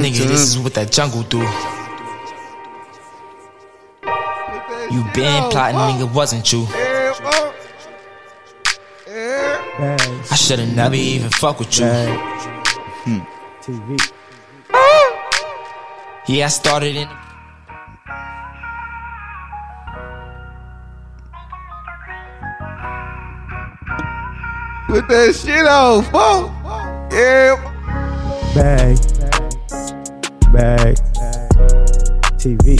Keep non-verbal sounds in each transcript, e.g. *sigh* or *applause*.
Nigga, this is what that jungle do. You been oh, plotting, oh. nigga, wasn't you? Eh, oh. eh. I should've never even fuck with you. TV. Hmm. Yeah, I started in. Put that shit on, fuck. Yeah. Bag. Bag. TV.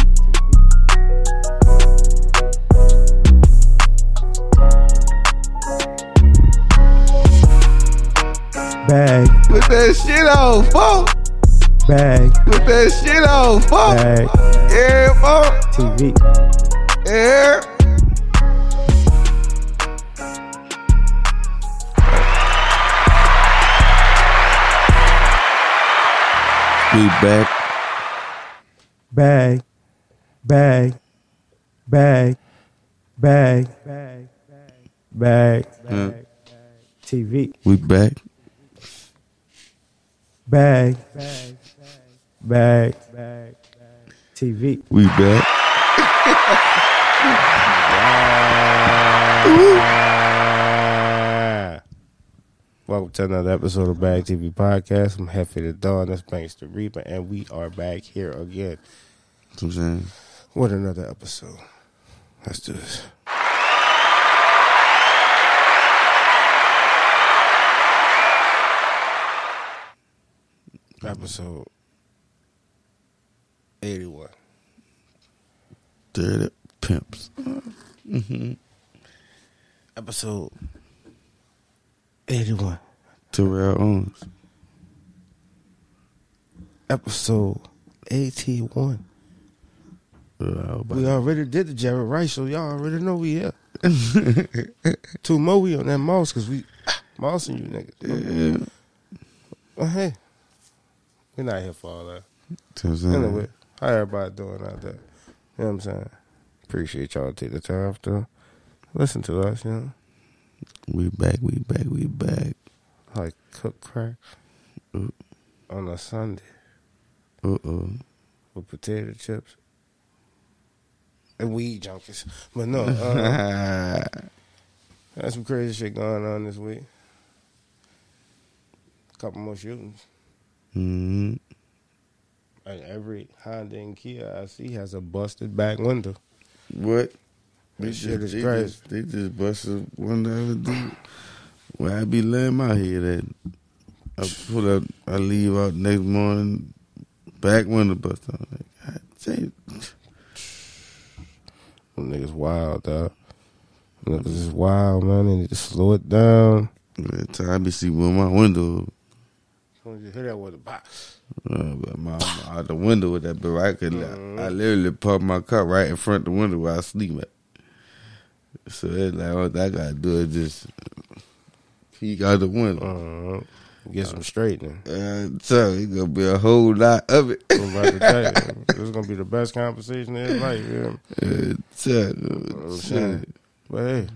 Bag. Put that shit on, fuck. Bag. Put that shit on, fuck. Bag. Yeah, fuck. TV. Yeah. We back. Bag. Bag. Bag. Bag. Bag. Bag. Yeah. TV. We back. Bag. Bag. Bag. TV. We back. *laughs* Welcome to another episode of Bag TV Podcast. I'm Hefe the Dawn, that's Banks the Reaper, and we are back here again That's what I'm saying. with another episode. Let's do this. Episode 81. Dirty pimps. mhm Episode 81. Terrell Owens. Episode 81. Uh, We already did the Jared Rice show. Y'all already know we here. Two more we on that mouse because we mousing you niggas. *laughs* yeah. But hey, we're not here for all that. That's what I'm saying. Anyway, how everybody doing out there? You know what I'm saying? Appreciate y'all take the time to listen to us, you know. We back. We back. We back. Like cook crack Mm. on a Sunday Uh oh. with potato chips and weed junkies. But no, uh, *laughs* There's some crazy shit going on this week. A Couple more shootings. hmm And every Honda and Kia I see has a busted back window. What? This They shit just- is they crazy. Just, they just busted one the other dude. Where I be laying my head at. I pull up, I leave out next morning, back window bust. I'm like, God damn. Them niggas wild, dog. Them Niggas is wild, man. They need to slow it down. Every time I be see with my window, Someone just hit that with a box. uh, but my, my out the window with that, but I could, Mhm. I literally park my car right in front of the window where I sleep at. So it's like all I gotta do is just peek out the window. Uh, get some straightening. Uh, so it's gonna be a whole lot of it. I'm about to tell you, *laughs* this is gonna be the best conversation in his life. Yeah. Uh, so, saying. shit. But hey,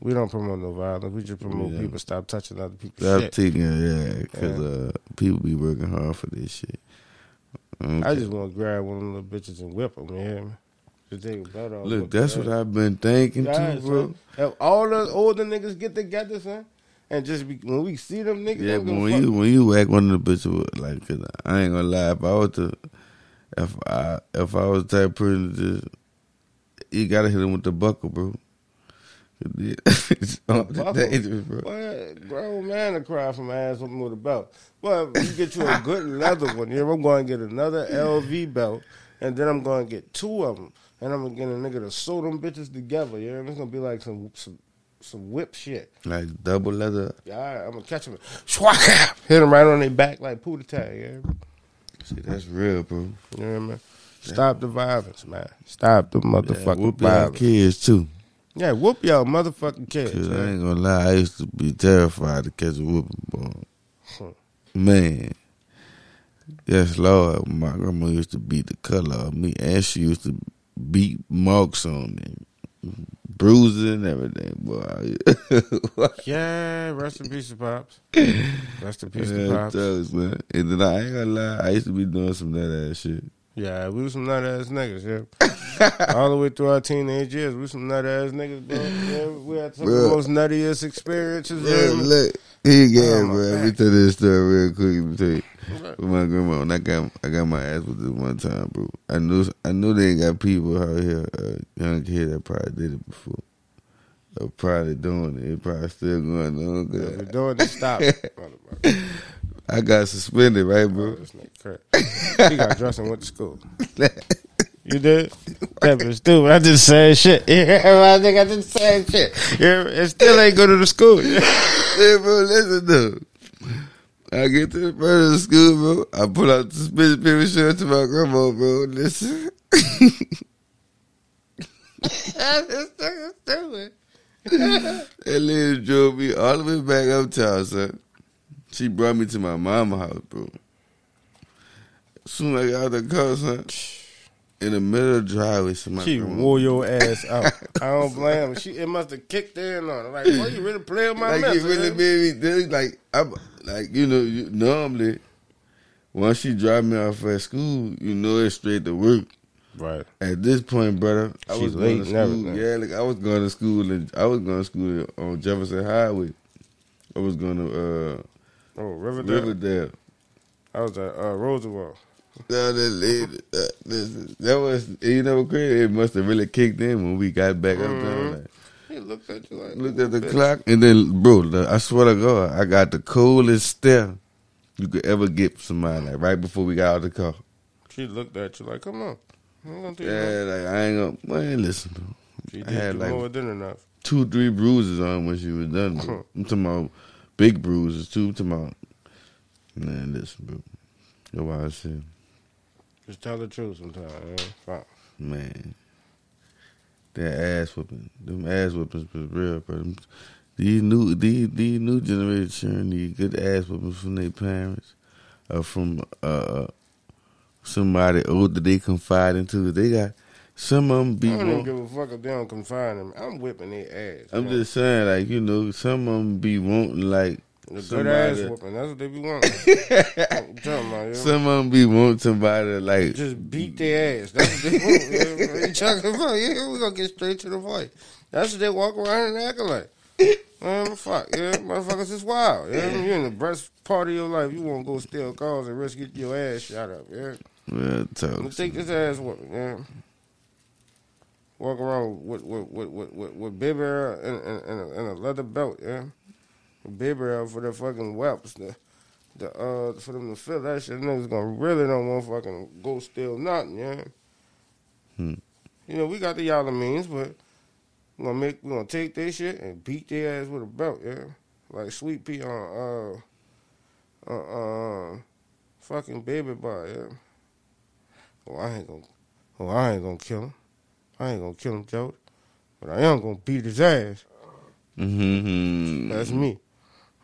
we don't promote no violence. We just promote Yeah. people stop touching other people's Stop shit. taking yeah, because uh, people be working hard for this shit. Okay. I just want to grab one of them little bitches and whip them. You hear me? Just take a better off. look. That's what I've been thinking Yeah, too, bro. son. If all the older niggas get together, son, and just be, when we see them niggas, Yeah, don't but give a when fuck. you when you whack one of the bitches, like, cause I ain't gonna lie, if I was to, if I if I was the type of person just, you gotta hit him with the buckle, bro. *laughs* it's dangerous, bro. Grown man to cry from ass whooping with a belt. Well, you get you a good *laughs* leather one. Here, I'm going to get another LV belt, and then I'm going to get two of them, and I'm to get a nigga to sew them bitches together. You know, it's to be like some some some whip shit. Like double leather. Yeah, right, I'm gonna catch him. Hit him right on their back like Pootie Tang. You know what See, that's real, bro. You know what I mean? Stop the violence, man. Stop the Yeah, motherfucking whoop y'all violence. kids too. Yeah, whoop y'all motherfucking kids. Cause I ain't gonna lie, I used to be terrified to catch a whooping ball. Hmm. Man. Yes, Lord. My grandma used to beat the color of me, and she used to beat marks on me. bruises and everything, boy. *laughs* Yeah, rest in peace to Pops. Rest in peace to Yeah, Pops. man. And then I ain't gonna lie, I used to be doing some that ass shit. Yeah, we was some nut ass niggas, yeah. *laughs* All the way through our teenage years, we was some nut ass niggas, bro. Yeah, we had some of the most nuttiest experiences. Yeah, yeah. look, here you Oh, bro. Let me tell this story real quick. Let me tell you. Right. With my grandma, when I got I got my ass with this one time, bro. I knew I knew they ain't got people out here, uh, young kid that probably did it before. Or probably doing it. It probably still going on. Yeah, we're doing it. Stop. *laughs* I got suspended, right, bro? Crap. He got dressed and went to school. *laughs* You did? That was stupid. I did the same shit. Yeah, *laughs* I think I did the same shit. Yeah, and still ain't go to the school. Yeah, bro, listen though. I get to the front of the school, bro. I pull out the suspended paper shirt to my grandma, bro. Listen. That's stupid. That lady drove me all the way back uptown, son. She brought me to my mama house, bro. Soon as I got out the car, son, in the middle of the driveway, She grandma- wore your ass out. *laughs* I don't blame her. She it must have kicked in on her. Like, boy, you really play with my like mental, it really man. made me like I'm like you know you, normally once she dropped me off at school, you know it's straight to work. Right. At this point, brother, I She was late going to school. Yeah, like I was going to school and I was going to school on Jefferson Highway. I was going to uh, Oh, Riverdale. Riverdale. I was at uh, Roosevelt. That lady, uh, listen, that was you know crazy. It must have really kicked in when we got back up there. Mhm. Like, He looked at you like looked at the clock and then, bro, I swear to God, I got the coolest stare you could ever get somebody. Like right before we got out the car. She looked at you like, come on. I'm gonna do Yeah, like I ain't gonna. Man, listen, bro. She I did had like more than enough. two, three bruises on when she was done. Bro. *laughs* I'm talking about big bruises too. I'm talking about. Man, listen, bro. That's why I said, Just tell the truth sometimes. Man, that ass whooping, them ass whoopings was real, bro. Them- These new, these, these new generation need good ass whoopings from their parents, or from uh somebody older they confide into. They got some of them be I don't even give a fuck if they don't confine them. I'm whipping their ass. I'm man. just saying, like you know, some of them be wanting like the good somebody- ass whooping. That's what they be wanting. *laughs* I'm talking about, yeah. some of them be wanting somebody to, like Just beat their ass. That's what they want. *laughs* Yeah, you talking about? Yeah, we gonna get straight to the point. That's what they walk around and acting like. Man, fuck, yeah, motherfuckers is wild. Yeah, you're in the best part of your life. You won't go steal cars and risk getting your ass shot up. Yeah, talk. Let's take this ass whooping. Yeah, walk around with with with with, with, with hair and, and, and, a, and a leather belt. Yeah, baby hair for the fucking whelps. The, the uh for them to feel that shit, niggas gonna really don't want fucking go steal nothing. Yeah. Hmm. You know we got the y'all means, but we gonna make we gonna take their shit and beat their ass with a belt. Yeah, like Sweet Pea on uh uh, uh fucking baby boy, Yeah. Oh, I ain't gonna. Oh, I ain't gonna kill him. I ain't gonna kill him, Joe. But I am gonna beat his ass. Mm-hmm. That's me.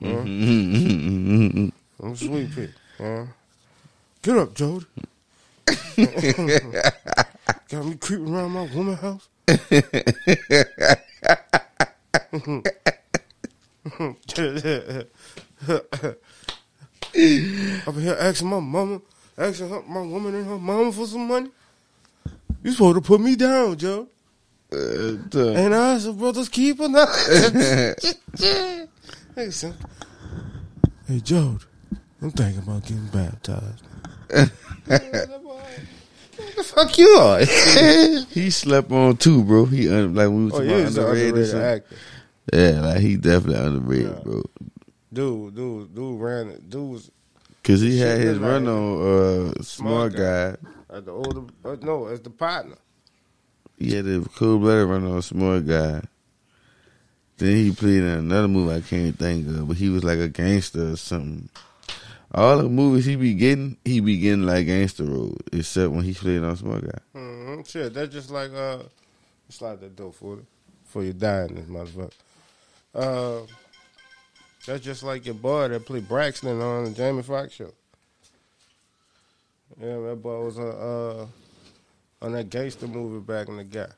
Yeah. Mm-hmm. I'm sweet pig. Yeah. Get up, Jody. *laughs* Got me creeping around my woman house. Up here asking my mama, asking her, my woman and her mama for some money. You supposed to put me down, Joe. Uh. And I said, brothers keeper now. *laughs* hey, son. Hey, Jode, I'm thinking about getting baptized. the fuck you are? *laughs* he slept on too, bro. He un- like we was oh, talking yeah, underrated. underrated actor. Yeah, like he definitely underrated, Yeah. bro. Dude, dude, dude ran it. Dude was Cause he had his like run on uh, smart Smart guy. at the older, uh, no, as the partner. He had a cool blooded run on smart guy. Then he played in another movie I can't think of, but he was like a gangster or something. All the movies he be getting, he be getting like gangster roles, except when he played on smart guy. Mm-hmm. Shit, that's just like, uh, slide that door for. Before you die in this motherfucker. Uh, that's just like your boy that played Braxton on the Jamie Foxx show. Yeah, that boy was uh, uh, on that gangster movie back in the guy.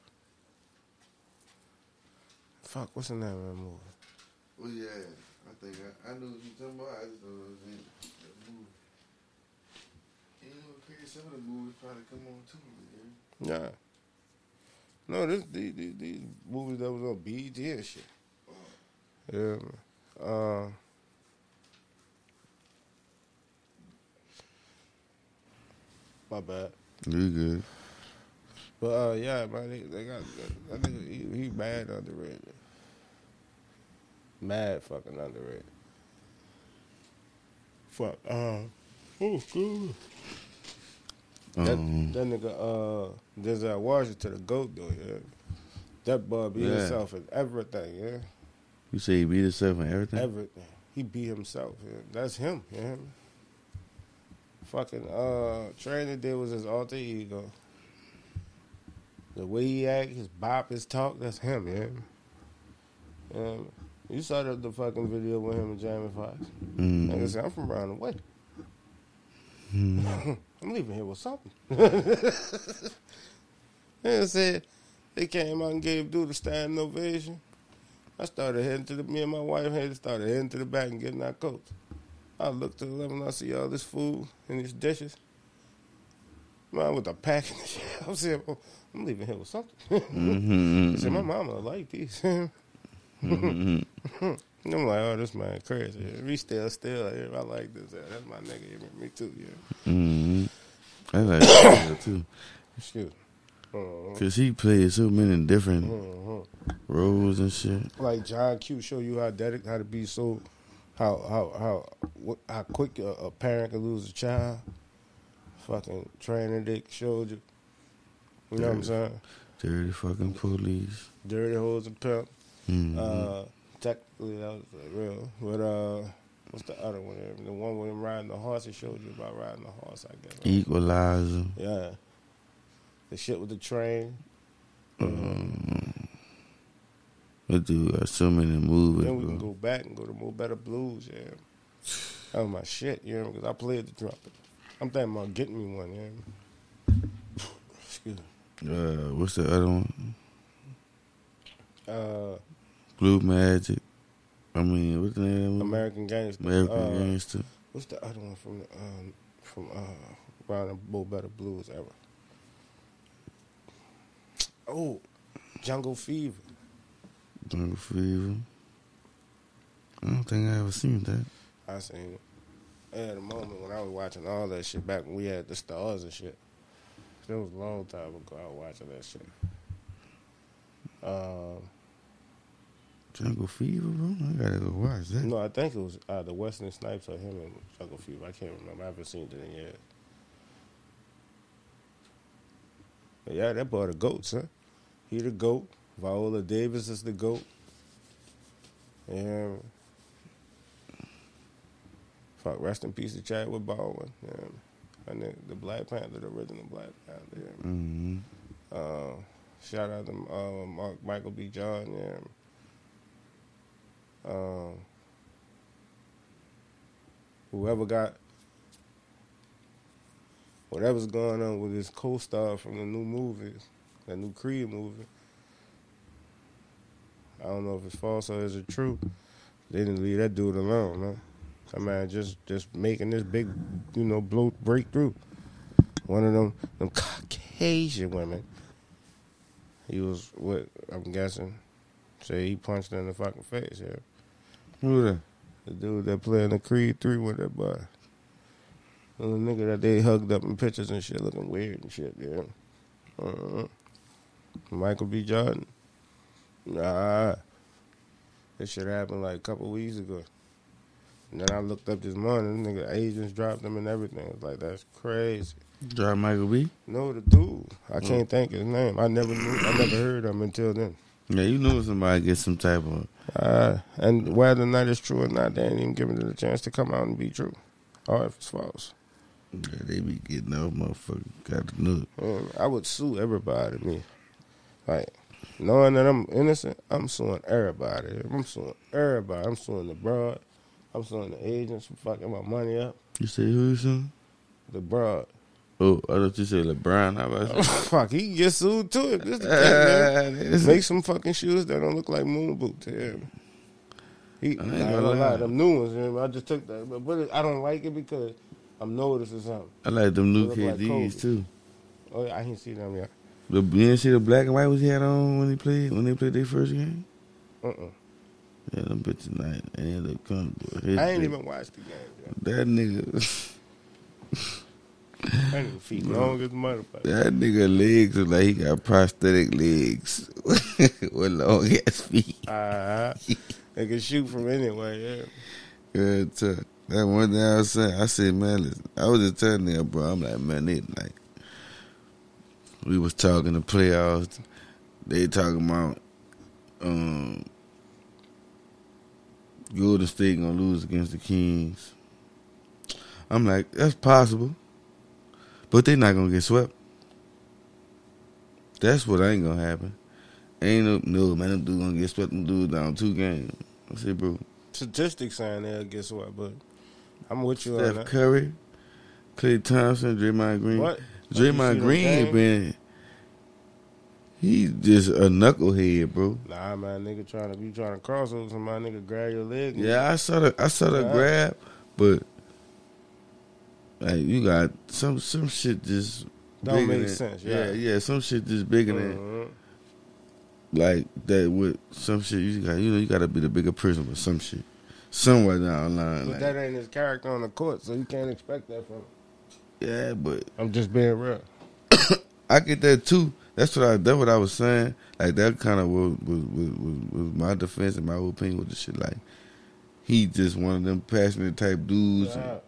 Fuck, what's the name of that movie? Well, yeah, I think I, I knew what you talking about. I just don't know the name of that movie. You know, crazy. Some of the movies probably come on too. Man. Nah. No, this these, these, these movies that was on BET and shit. Yeah. man. Uh, my bad. You good? But uh, yeah, man, they, they got that nigga. He, he mad underrated. Mad fucking underrated. Fuck. Um. Oh, good. That, Um, that nigga, uh, Denzel Washington, to the goat though, yeah. That boy beat Yeah. himself in everything, yeah. you say he beat himself and everything? Everything. He beat himself. Yeah. That's him. Yeah. Fucking uh Training Day was his alter ego. The way he act, his bop, his talk, that's him, yeah. Um, you saw the, the fucking video with him and Jamie Foxx. Mm. Nigga said, I'm from around the way. Mm. *laughs* I'm leaving here with something. *laughs* Nigga said they came out and gave dude a standing ovation. I started heading to the me and my wife had started heading to the back and getting our coats. I looked to the left and I see all this food and these dishes. Man, with the packing and shit. *laughs* I'm saying, oh, I'm leaving here with something. Mm-hmm. I said, my mama like these. Mm-hmm. I'm like, oh, this man crazy. We still, still, here. I like this. That's my nigga. Me too, yeah. Mm-hmm. I like too. Excuse me. Uh-huh. Cause he played so many different Uh-huh. roles and shit. Like John Q show you how dedic how to be so, how how how how quick a, a parent can lose a child. Fucking training dick showed you. You know what I'm saying? Dirty fucking police. Dirty hoes and pimp. Mm-hmm. Uh, technically that was like, real, but uh, what's the other one? there? The one with him riding the horse. He showed you about riding the horse. I guess. Equalizer. Yeah. The shit with the train. Um, dude got so many movies. Then we can go back and go to Mo' Better Blues, yeah. That was my shit, you know, because I played the trumpet. I'm thinking about getting me one, yeah. Excuse me. Uh, what's the other one? Uh, Blue Magic. I mean, what's the name? American Gangster. American uh, Gangster. What's the other one from the, um, from uh, around the Mo' Better Blues era? Oh, Jungle Fever. Jungle Fever. I don't think I ever seen that. I seen it. At the moment when I was watching all that shit back when we had the stars and shit. That was a long time ago. I was watching that shit. Um, Jungle Fever, bro. I gotta go watch that. no, I think it was either Wesley Snipes or him and Jungle Fever. I can't remember. I haven't seen it in years. But yeah, that boy the goat, son. He the goat. Viola Davis is the goat. And fuck, rest in peace to Chadwick Baldwin. Yeah. And then the Black Panther, the original Black Panther. Yeah. Mm-hmm. Uh, shout out to uh, Mark, Michael B. John. Yeah. Um, whoever got whatever's going on with his co-star from the new movies, that new Creed movie. I don't know if it's false or is it true. They didn't leave that dude alone, man. That man just just making this big, you know, blow breakthrough. One of them them Caucasian women. He was what I'm guessing. Say he punched her in the fucking face. Yeah, The dude that played in the Creed three with that boy. The nigga that they hugged up in pictures and shit, looking weird and shit. Yeah. uh Michael B. Jordan. Nah. This shit happened like a couple weeks ago. And then I looked up this morning, nigga, agents dropped them and everything. It's like, that's crazy. Drop Michael B. No, the dude. I can't think his name. I never knew. I never heard him until then. Yeah, you knew somebody get some type of. Uh, and whether or not it's true or not, they ain't even giving it a chance to come out and be true. Or if it's false. Yeah, they be getting up, motherfucker. Got to know. Man, I would sue everybody, me. Like, knowing that I'm innocent, I'm suing everybody. I'm suing everybody. I'm suing the broad. I'm suing the agents for fucking my money up. You say who you son? The broad. Oh, I thought you said LeBron. How about that? Fuck, he can get sued too. If this the *laughs* case, man. Make some fucking shoes that don't look like moon boots. Yeah. He, I ain't ain't gonna lie. them new ones. man, I just took that, but, but I don't like it because I'm noticing something. I like them new Look like too. Oh, yeah, I didn't see them yet. The, you didn't see the black and white was he had on when he played when they played their first game? Uh uh Yeah, them bitches. And they look comfortable. His I ain't even watched the game. Yet. That nigga, *laughs* Ain't feet long as motherfucker. that nigga legs look like he got prosthetic legs *laughs* with long ass feet. Uh, *laughs* they can shoot from anywhere. Yeah. Good. That one thing I was saying, I said, man, listen, I was just telling them, bro, I'm like, man, they like, we was talking the playoffs. They talking about, um, Golden State gonna lose against the Kings. I'm like, that's possible, but they not gonna get swept. That's what ain't gonna happen. Ain't no, no man, them dudes gonna get swept. Them dudes down two games. I said, bro, Statistics saying they'll guess what, but I'm with you on Steph that. Curry, Klay Thompson, Draymond Green. What? Draymond Green been he just a knucklehead, bro. Nah, man, nigga trying to you trying to cross over somebody, nigga grab your leg. Yeah, I saw the I saw the grab, but like you got some some shit just Don't make than- sense, Yeah, yeah. yeah, some shit just bigger than Mhm. like that with some shit you got you know you gotta be the bigger person with some shit. Somewhere down the line. But Like, that ain't his character on the court, so you can't expect that from him. yeah, but I'm just being real. *coughs* I get that too. That's what I. That's what I was saying. Like that kind of was was, was was my defense and my opinion with the shit. Like he just one of them passionate type dudes. and Yeah.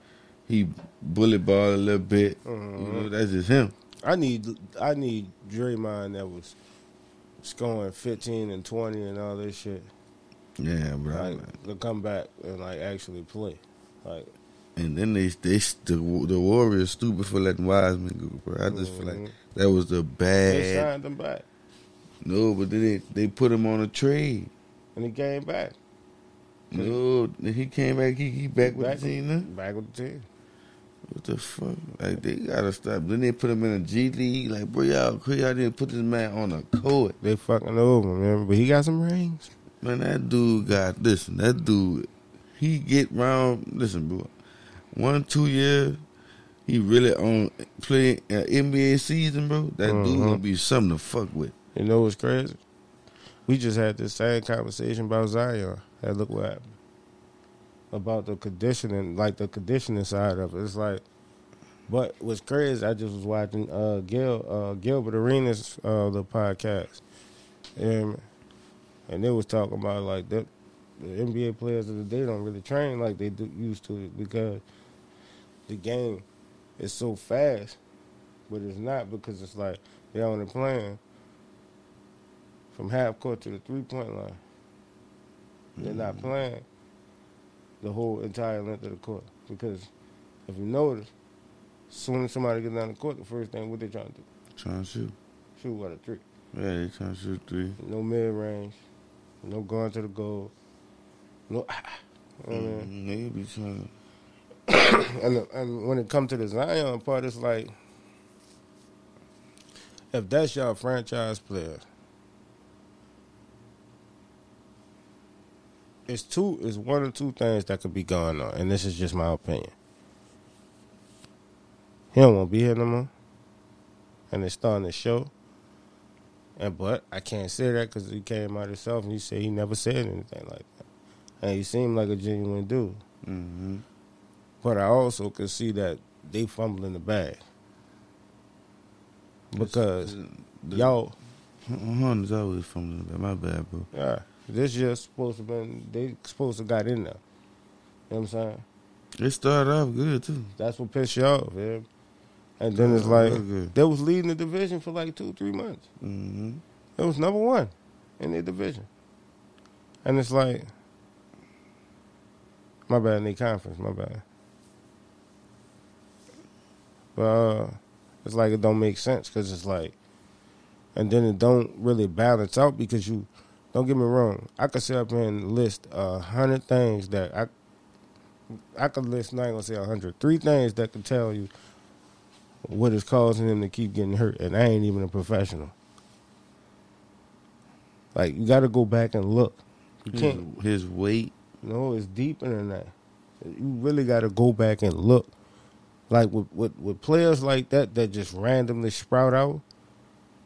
He bullet ball a little bit. You Mhm. know, that's just him. I need I need Draymond that was scoring 15 and 20 and all this shit. Yeah, bro. Like to come back and like actually play. Like and then they they the, the Warriors stupid for letting Wiseman go, bro. I just feel Mhm. like that was the bad. they signed him back No, but then they they put him on a trade. and he came back. No, he came back. He, he back with the team now. Back with the team. What the fuck? Like they gotta stop. Then they put him in a G League. Like bro, y'all, y'all didn't put this man on a court. They fucking over, man. But he got some rings. Man, that dude got listen. That dude, he get round. Listen, bro. One two years, he really on play uh, NBA season, bro. That dude Mhm. gonna be something to fuck with. You know what's crazy? We just had this same conversation about Zion. Hey, look what happened. About the conditioning, like the conditioning side of it. It's like, but what's crazy, I just was watching uh, Gil, uh, Gilbert Arenas, uh, the podcast. And, and they was talking about like the, the NBA players of the day don't really train like they do, used to because the game is so fast, but it's not because it's like they're only playing from half court to the three point line. They're not playing the whole entire length of the court because if you notice, as soon as somebody gets down the court, the first thing what they trying to do, Trying to shoot. shoot what a three. Yeah, they trying to shoot three. No mid range, no going to the goal, no. You know I mean? Mm, They be trying. *coughs* and and when it comes to the Zion part, it's like if that's your franchise player, it's two it's one or two things that could be going on, and this is just my opinion. He don't want to be here no more, and it's starting to show. And but I can't say that because he came out himself and he said he never said anything like that, and he seemed like a genuine dude. Mm-hmm. But I also could see that they fumbling the bag. Because y'all, Hunter's always the My bad, bro. yeah, this year supposed to been they supposed to got in there. You know what I'm saying? It started off good too. That's what pissed you off, yeah. And then it's like they was leading the division for like two, three months. Mm-hmm. It was number one in their division. And it's like my bad in their conference, my bad. But uh, it's like it don't make sense because it's like, and then it don't really balance out because you, don't get me wrong, I could sit up and list a hundred things that I, I could list. Not gonna say a hundred. Three things that could tell you what is causing him to keep getting hurt, and I ain't even a professional. Like you got to go back and look. You His, can't. his weight. No, it's deeper than that. You really got to go back and look. Like with, with with players like that that just randomly sprout out,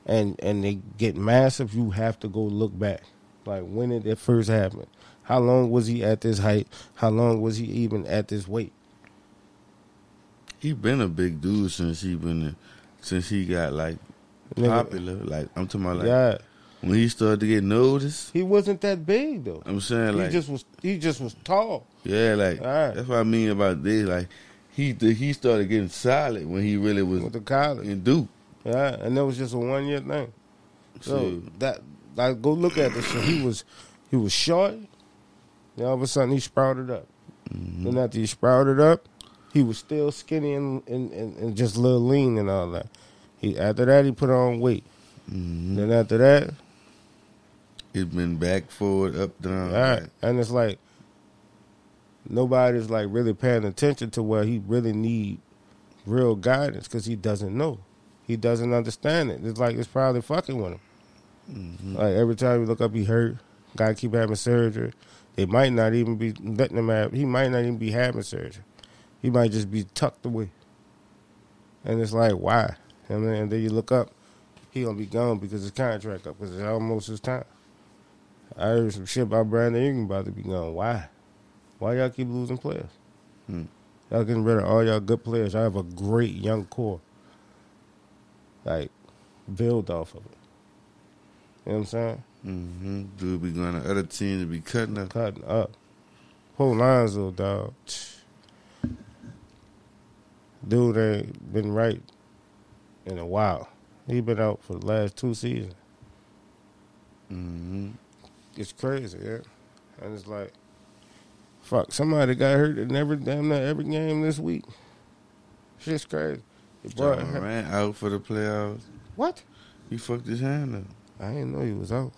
and and they get massive. You have to go look back. Like when did it first happen? How long was he at this height? How long was he even at this weight? He been a big dude since he been since he got like Nigga, popular. Like I'm talking about like yeah, when he started to get noticed. he wasn't that big though. I'm saying he just was he just was tall. yeah, like Alright. that's what I mean about this. Like he he started getting solid when he really was With the college, in Duke. yeah, and that was just a one year thing. So Shit. that like go look at this shit. He was he was short. Then all of a sudden he sprouted up. Mm-hmm. Then after he sprouted up, he was still skinny and, and, and, and just a little lean and all that. He after that he put on weight. Mhm. Then after that, It's been back, forward, up, down. right. And it's like nobody's like really paying attention to where he really need real guidance because he doesn't know. He doesn't understand it. It's like it's probably fucking with him. Mhm. Like every time you look up, he hurt. Got to keep having surgery. They might not even be letting him have. He might not even be having surgery. He might just be tucked away. And it's like, why? And then, and then you look up, he gonna be gone because his contract up because it's almost his time. I heard some shit about Brandon Ingram about to be gone. Why? Why y'all keep losing players? Hmm. Y'all getting rid of all y'all good players. I have a great young core. Like, build off of it. You know what I'm saying? Mm-hmm. Dude be going to other teams to be cutting up. cutting up. Whole Lonzo, dog. Dude ain't been right in a while. He been out for the last two seasons. Mm-hmm. It's crazy, yeah. And it's like, fuck, somebody got hurt in every damn near every game this week. Shit's crazy. Ja Morant out for the playoffs. what? He fucked his hand up. I didn't know he was out.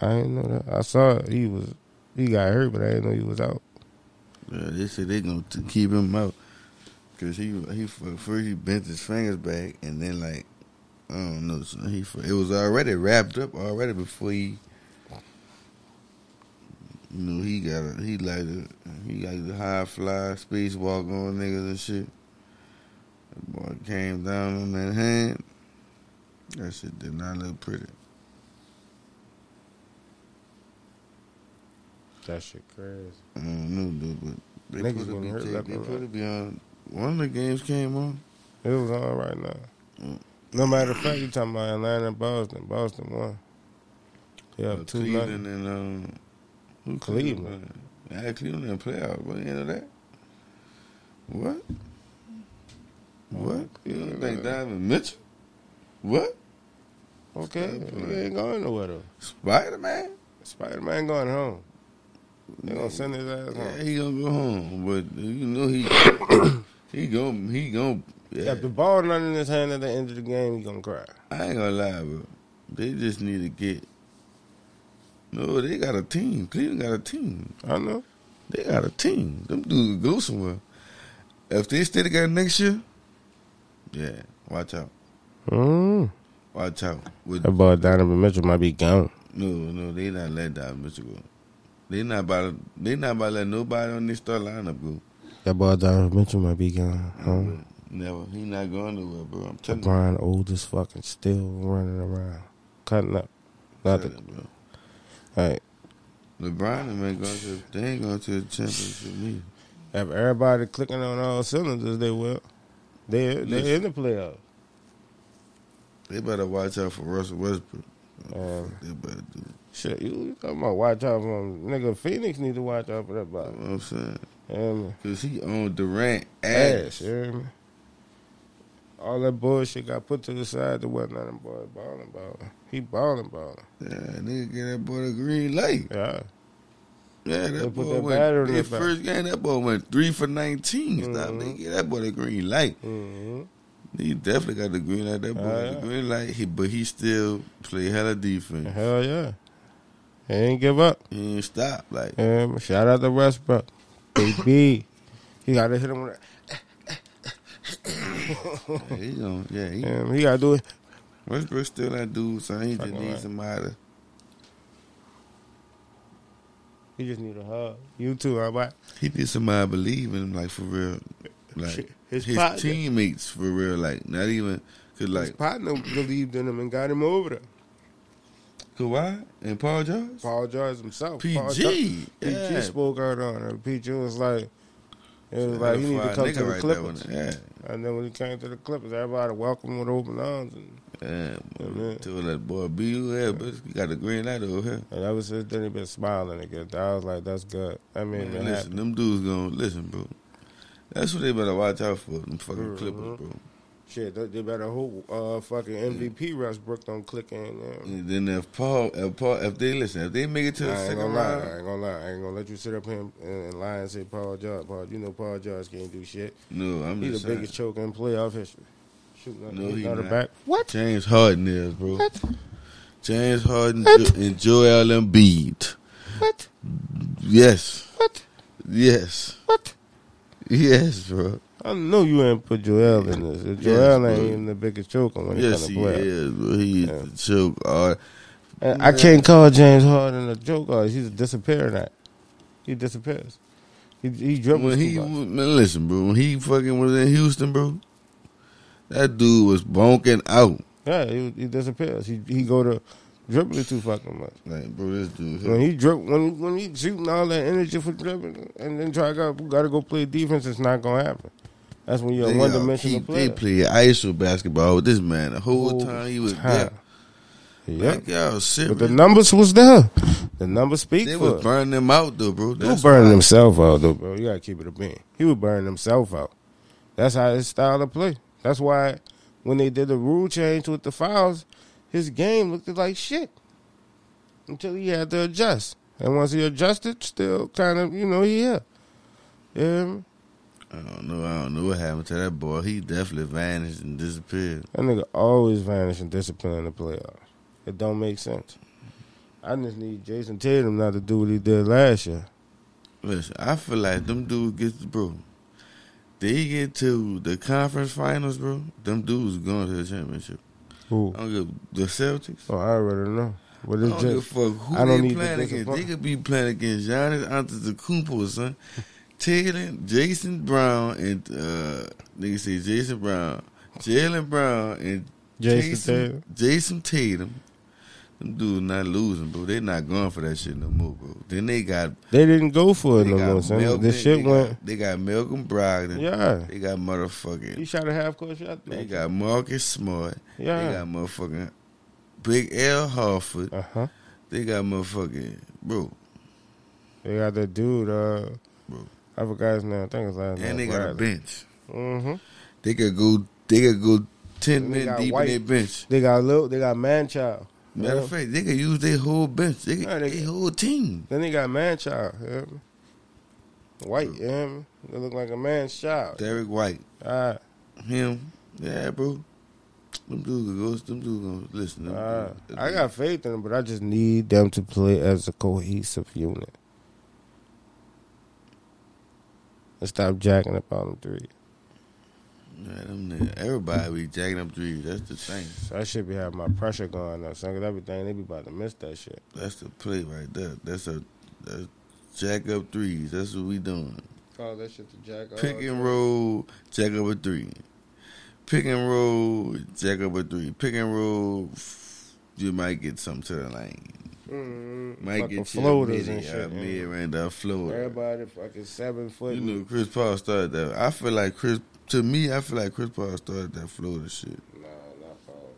I didn't know that. I saw he was he got hurt, but I didn't know he was out. Yeah, they said they gonna t- keep him out because he he first he bent his fingers back and then like I don't know so he it was already wrapped up already before he you know he got a, he like a, he got the high fly spacewalk on niggas and shit. That boy came down on that hand. That shit did not look pretty. That shit crazy. I don't know, dude, but they Niggas put it hurt they and put right. it beyond. One of the games came on. It was on right now. Mm. No matter of fact, you talking about Atlanta and Boston. Boston won. Yeah, two Cleveland nothing. and um, who Cleveland. Yeah, Cleveland in playoff. What you know that? What? What? You don't think Donovan Mitchell? What? Okay, he ain't going nowhere though. Spider Man? Spider Man going home. They gonna send his ass Yeah, home. he gonna go home, but you know he *coughs* he gon' he gon' yeah. If the ball not in his hand at the end of the game, he gonna cry. I ain't gonna lie, bro. They just need to get. No, they got a team. Cleveland got a team. I know. They got a team. Them dudes go somewhere. If they stay together next year, yeah, watch out. Mm. Watch out. With, That boy Donovan Mitchell might be gone. no, no, they not let Donovan Mitchell go. They not about they not about to let nobody on this start lineup go. That boy Donovan Mitchell might be gone. Home. Never. He not going nowhere, bro. I'm telling you. LeBron old as fucking still running around. Cutting up. Nothing. bro. Hey, LeBron and man going to they ain't going to the championship if everybody clicking on all cylinders, they will. They they Listen. in the playoffs. They better watch out for Russell Westbrook. Um, They better do. Shit, you, talking about watch out for him. Nigga, Phoenix need to watch out for that You know what I'm saying? Cause he on Durant ass, ass. you hear me? All that bullshit got put to the side. There wasn't nothing boy balling, balling. He balling, balling. Yeah, nigga get that boy the green light. Yeah. Yeah, They that put boy that went battery in his the back. first game. That boy went three for 19 Stop, Mhm. nigga. Get that boy the green light. Mm-hmm. He definitely got the green light. That boy got yeah. the green light. He, but he still play hella defense. Hell yeah. He ain't give up. He ain't stop. Like Um, shout out to Westbrook. *coughs* Baby. he got to hit him with that. yeah, he gonna, yeah, he, Um, he gotta do it. Westbrook still that dude, so he just Fucking need right. somebody. He just need a hug. You too, how about? He need somebody to believe in him, like for real. Like His his, partner. teammates, for real. Like not even cause His like partner believed in him and got him over there. Kawhi and Paul George. Paul George himself. Paul George- PG, PG yeah. spoke out on it. PG was like, it was like he need to come to the right Clippers. it. And then when he came to the Clippers, everybody welcomed him with open arms. And, Yeah, yeah. Yeah, boy. Told that boy, be you here, but you got the green light over here. and ever since then, he been smiling again. I was like, that's good. I mean, Man, man, listen, them dudes gonna listen, bro. That's what they better watch out for. Them fucking Mhm. Clippers, bro. shit, they, they better hope uh, fucking MVP Westbrook don't click in there. And then if Paul, if Paul, if they listen, if they make it to the I second gonna lie. I ain't gonna lie. I ain't gonna let you sit up here and, and lie and say Paul George. Paul, you know Paul George can't do shit. no, I'm He's the saying. biggest choke in playoff history. Shooting No, no, he not. back. What? James Harden is, bro. What? James Harden What? and Joel Embiid. What? Yes, What? yes, What? Yes, bro. I know you ain't put Joel in this. Yes, Joel ain't even the biggest choker when it Yes, comes to he is, bro. He is Yeah. the choke. And I can't call James Harden a joker. He's a disappearing act. He disappears. He, he dribbles when he man, listen, bro. When he fucking was in Houston, bro, that dude was bonking out. Yeah, he, he disappears. He he go to dribbling too fucking much. Like, bro, this dude. When he drib, when when he shooting all that energy for dribbling, and then try to go, gotta go play defense, it's not gonna happen. That's when you're a They, one dimensional player. They played ISO basketball with this man the whole Whole time he was time. there. Yeah, Like, but the numbers was there. The numbers speak they for was burning them out though, bro. He was burning himself out though, bro. You gotta keep it a bean. He was burning himself out. That's how his style of play. That's why when they did the rule change with the fouls, his game looked like shit until he had to adjust. And once he adjusted, still kind of you know he yeah. Yeah, I don't know. I don't know what happened to that boy. He definitely vanished and disappeared. that nigga always vanish and discipline in the playoffs. It don't make sense. I just need Jayson Tatum not to do what he did last year. Listen, I feel like them dudes get bro. They get to the conference finals, bro. Them dudes going to the championship. Who? I don't give the Celtics. Oh, I already know. But I don't give a just fuck who I don't they playing against. They could be playing against Giannis Antetokounmpo, son. Taylor, Jason Brown, and uh, nigga say Jason Brown, Jaylen Brown, and Jason Jayson Tatum. Jayson Tatum. Them dudes not losing, bro. They not going for that shit no more, bro. Then they got They didn't go for it no more, son. This shit they went. Got, they got Malcolm Brogdon. Yeah. They got He motherfucking. shot a half court shot. They got Marcus Smart. Yeah. They got motherfucking Big Al Horford. Uh huh. They got motherfucking bro. They got that dude. Uh, Bro. I forgot his name. I think his last name. And they got a bench. Mm-hmm. They could go. They could go ten men deep White. in their bench. They got little. They got man child. Matter of fact, they could use their whole bench. They could Yeah, they- their whole team. Then they got man child. You hear me? White. Hear? They look like a man's child. Derrick White, All right. him, yeah, bro. Them dudes. Them dudes gonna listen. Them right. dudes- I got faith in them, but I just need them to play as a cohesive unit. And stop jacking up on them three. Yeah, them niggas, everybody be jacking up threes. That's the thing. So I should be having my pressure going up, son. Cause everything they be about to miss that shit. That's the play right there. That's a that's jack up threes. That's what we doing. Call that shit to jack. Up. Pick and roll, jack up a three. Pick and roll, jack up a three. Pick and roll, you might get something to the lane. Mm, Might fucking get you floaters a and mid, shit. a man. mid range, a floater. Everybody fucking seven foot. You know, Chris Paul started that. I feel like Chris. To me, I feel like Chris Paul started that floater shit. Nah, not Paul.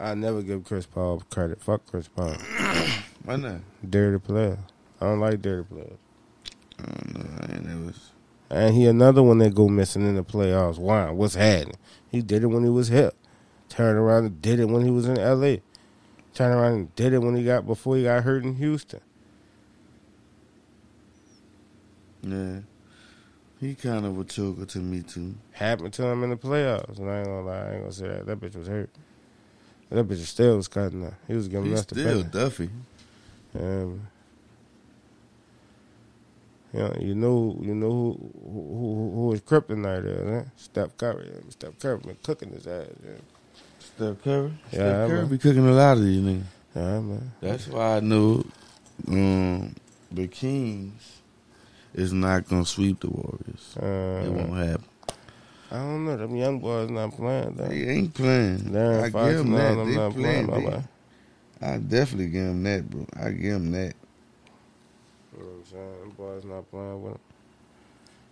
I never give Chris Paul credit. Fuck Chris Paul. *coughs* Why not? Dirty player. I don't like dirty players. I don't know. I ain't never. And he another one that go missing in the playoffs. Why? What's happening? He did it when he was here. Turned around and did it when he was in L.A. Turned around and did it when he got before he got hurt in Houston. Yeah. He kind of a choker to me too. Happened to him in the playoffs. And I ain't gonna lie, I ain't gonna say that. That bitch was hurt. That bitch still was cutting up. He was giving He's us the still. Duffy. Um, You know, you know, you know who who, who, who his kryptonite is, huh? Steph Curry. Steph Curry been cooking his ass. Yeah, Steph Curry. Yeah, Steph Curry man. be cooking a lot of these niggas. yeah man. That's why I knew um, the Kings is not gonna sweep the Warriors. it Uh, won't happen. I don't know. Them young boys not playing. Though. They ain't playing. Darren I Fox give them that. them They not playing. playing. They- my boy. I definitely give them that, bro. I give them that. You know what I'm saying? Them boys not playing with them.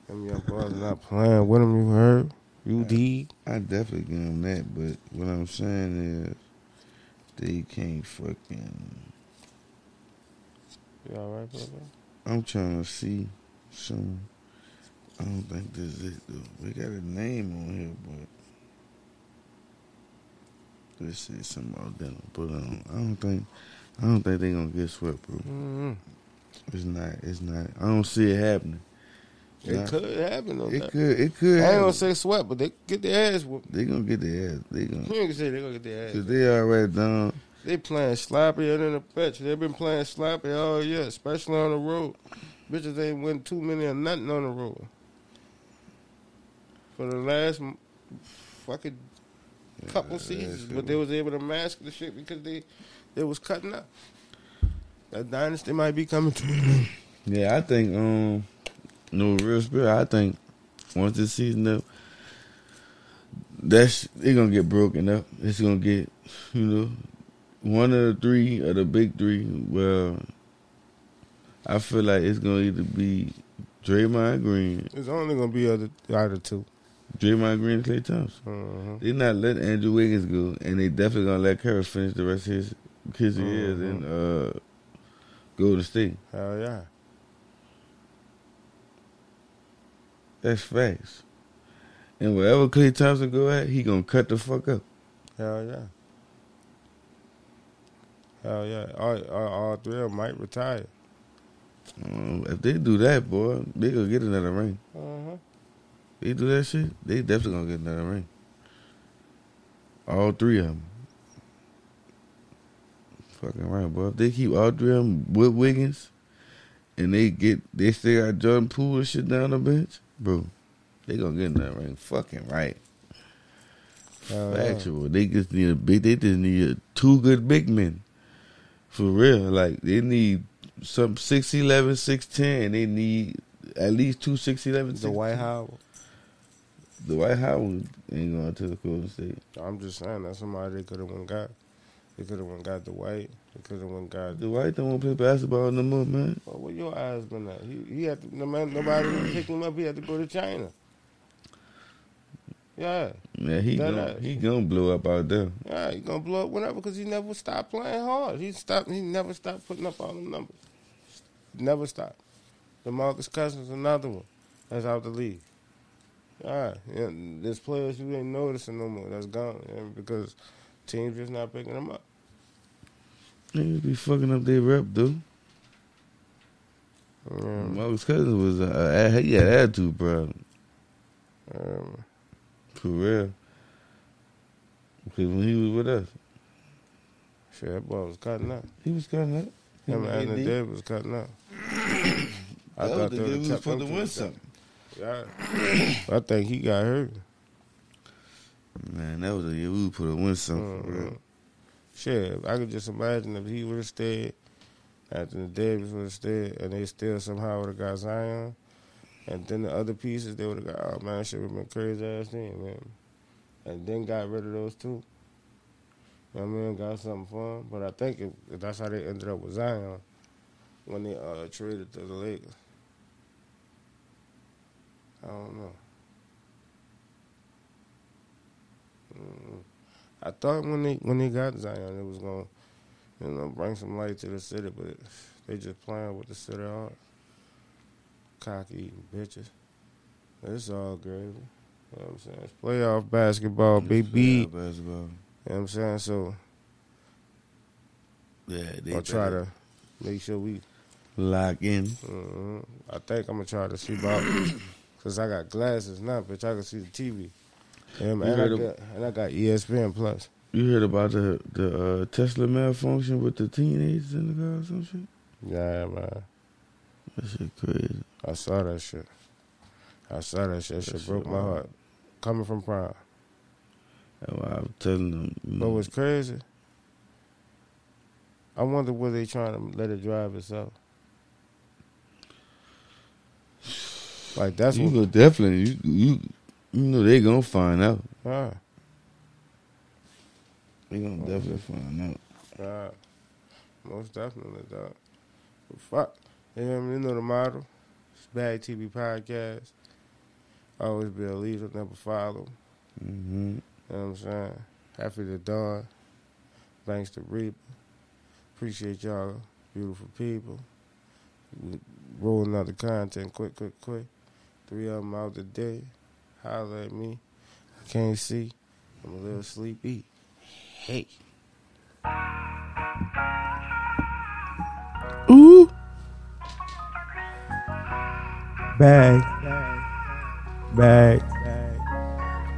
Them young boys not playing with them. You heard? You did. I definitely give them that. But what I'm saying is, they can't fucking. You all right, brother? I'm trying to see some. I don't think this is it though. We got a name on here, but let's see some more than But um, I don't think. I don't think they gonna get swept, bro. Mm-hmm. It's not. It's not. I don't see it happening. It Nah. could happen. though. It could. It could. I ain't happen. gonna say sweat, but they get their ass whooped. They gonna get their ass. They gonna. You ain't gonna say they gonna get their ass. Cause they already done. They playing sloppier than a bitch. They've been playing sloppy all year, especially on the road. Bitches ain't win too many or nothing on the road. For the last fucking couple Yeah, seasons, but they was able to mask the shit because they they was cutting up. That dynasty might be coming to Yeah, I think. Um, no real spirit. I think once this season up, that's it gonna get broken up. It's gonna get, you know, one of the three of the big three. Well, I feel like it's gonna either be Draymond Green, It's only gonna be other either two. Draymond Green, and Klay Thompson. Mm-hmm. They're not letting Andrew Wiggins go, and they definitely gonna let Curry finish the rest of his his years Mhm. and uh, go to state. Hell yeah. That's facts. And wherever Klay Thompson go at, he gonna cut the fuck up. Hell yeah. Hell yeah. All, all, all three of them might retire. Um, if they do that, boy, they gonna get another ring. Uh-huh. They do that shit, they definitely gonna get another ring. All three of them. Fucking right, boy. If they keep all three of them with Wiggins, and they get they still got Jordan Poole and shit down the bench, bro, they gonna get another ring. Fucking right. Yeah. Factual. They just need a big. They just need a, two good big men. For real, like they need some 6'11", 6'10", They need at least two 6'11", Dwight Howard. The White House ain't going to the Golden State. I'm just saying that's somebody they could have went got. They could have went got the White. They could have went got. The White don't want to play basketball no more, man. Well, where your eyes been at? He, he had to, no man, nobody would pick him up. He had to go to China. Yeah, Yeah, he That gonna, he gonna blow up out there. yeah, he gonna blow up whenever because he never stopped playing hard. He stopped. He never stopped putting up all the numbers. Never stopped. DeMarcus Cousins, another one that's out the league. All right, yeah, there's players you ain't noticing no more. That's gone yeah, because teams just not picking them up. Niggas be fucking up their rep, dude. Marcus Cousins was uh, he had attitude problem um, for real. Because when he was with us, shit, that boy was cutting up. he was cutting up. Him was and Anthony AD. Davis was cutting up. *coughs* I That thought was the dude have supposed to win something. Yeah, *coughs* I think he got hurt. Man, that was a year we put a win something for Mhm. real. Shit, I could just imagine if he would have stayed, after the Davis would have stayed, and they still somehow would have got Zion, and then the other pieces they would have got. Oh man, shit would have been crazy ass thing, man. And then got rid of those two. You know what I mean? Got something for him. But I think it, that's how they ended up with Zion when they uh, traded to the Lakers. I don't know. Mm. I thought when they when they got Zion, it was gonna, you know, bring some light to the city, but they just playing with the city heart. Cocky eating bitches. It's all gravy. You know what I'm saying? It's playoff basketball, baby. You Yeah, basketball. know what I'm saying? So Yeah, they I'll try to make sure we. lock in. hmm I think I'm gonna try to see out *coughs* because I got glasses now, bitch. I can see the TV. And, You and, I, got, and I got ESPN Plus. You heard about the the uh, Tesla malfunction with the teenagers in the car or some shit? Yeah, man. That shit crazy. I saw that shit. I saw that shit. That shit shit broke my heart. Coming from Prime. That's why I was telling them. You But what's crazy? I wonder were they trying to let it drive itself? Like that's you what. definitely you you you know they gonna find out. Ah, They gonna definitely find out. ah, most definitely, dog. But fuck, you know, you know the model. It's Bag TV podcast. Always be a leader, never follow. Mm-hmm. You know what I'm saying? Happy to dawn. Thanks to Reaper. Appreciate y'all, beautiful people. We rolling out the content quick, quick, quick. Three of them out today. Holler at me. I can't see. I'm a little sleepy. Hey. Ooh. Bag. Bag.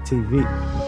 TV.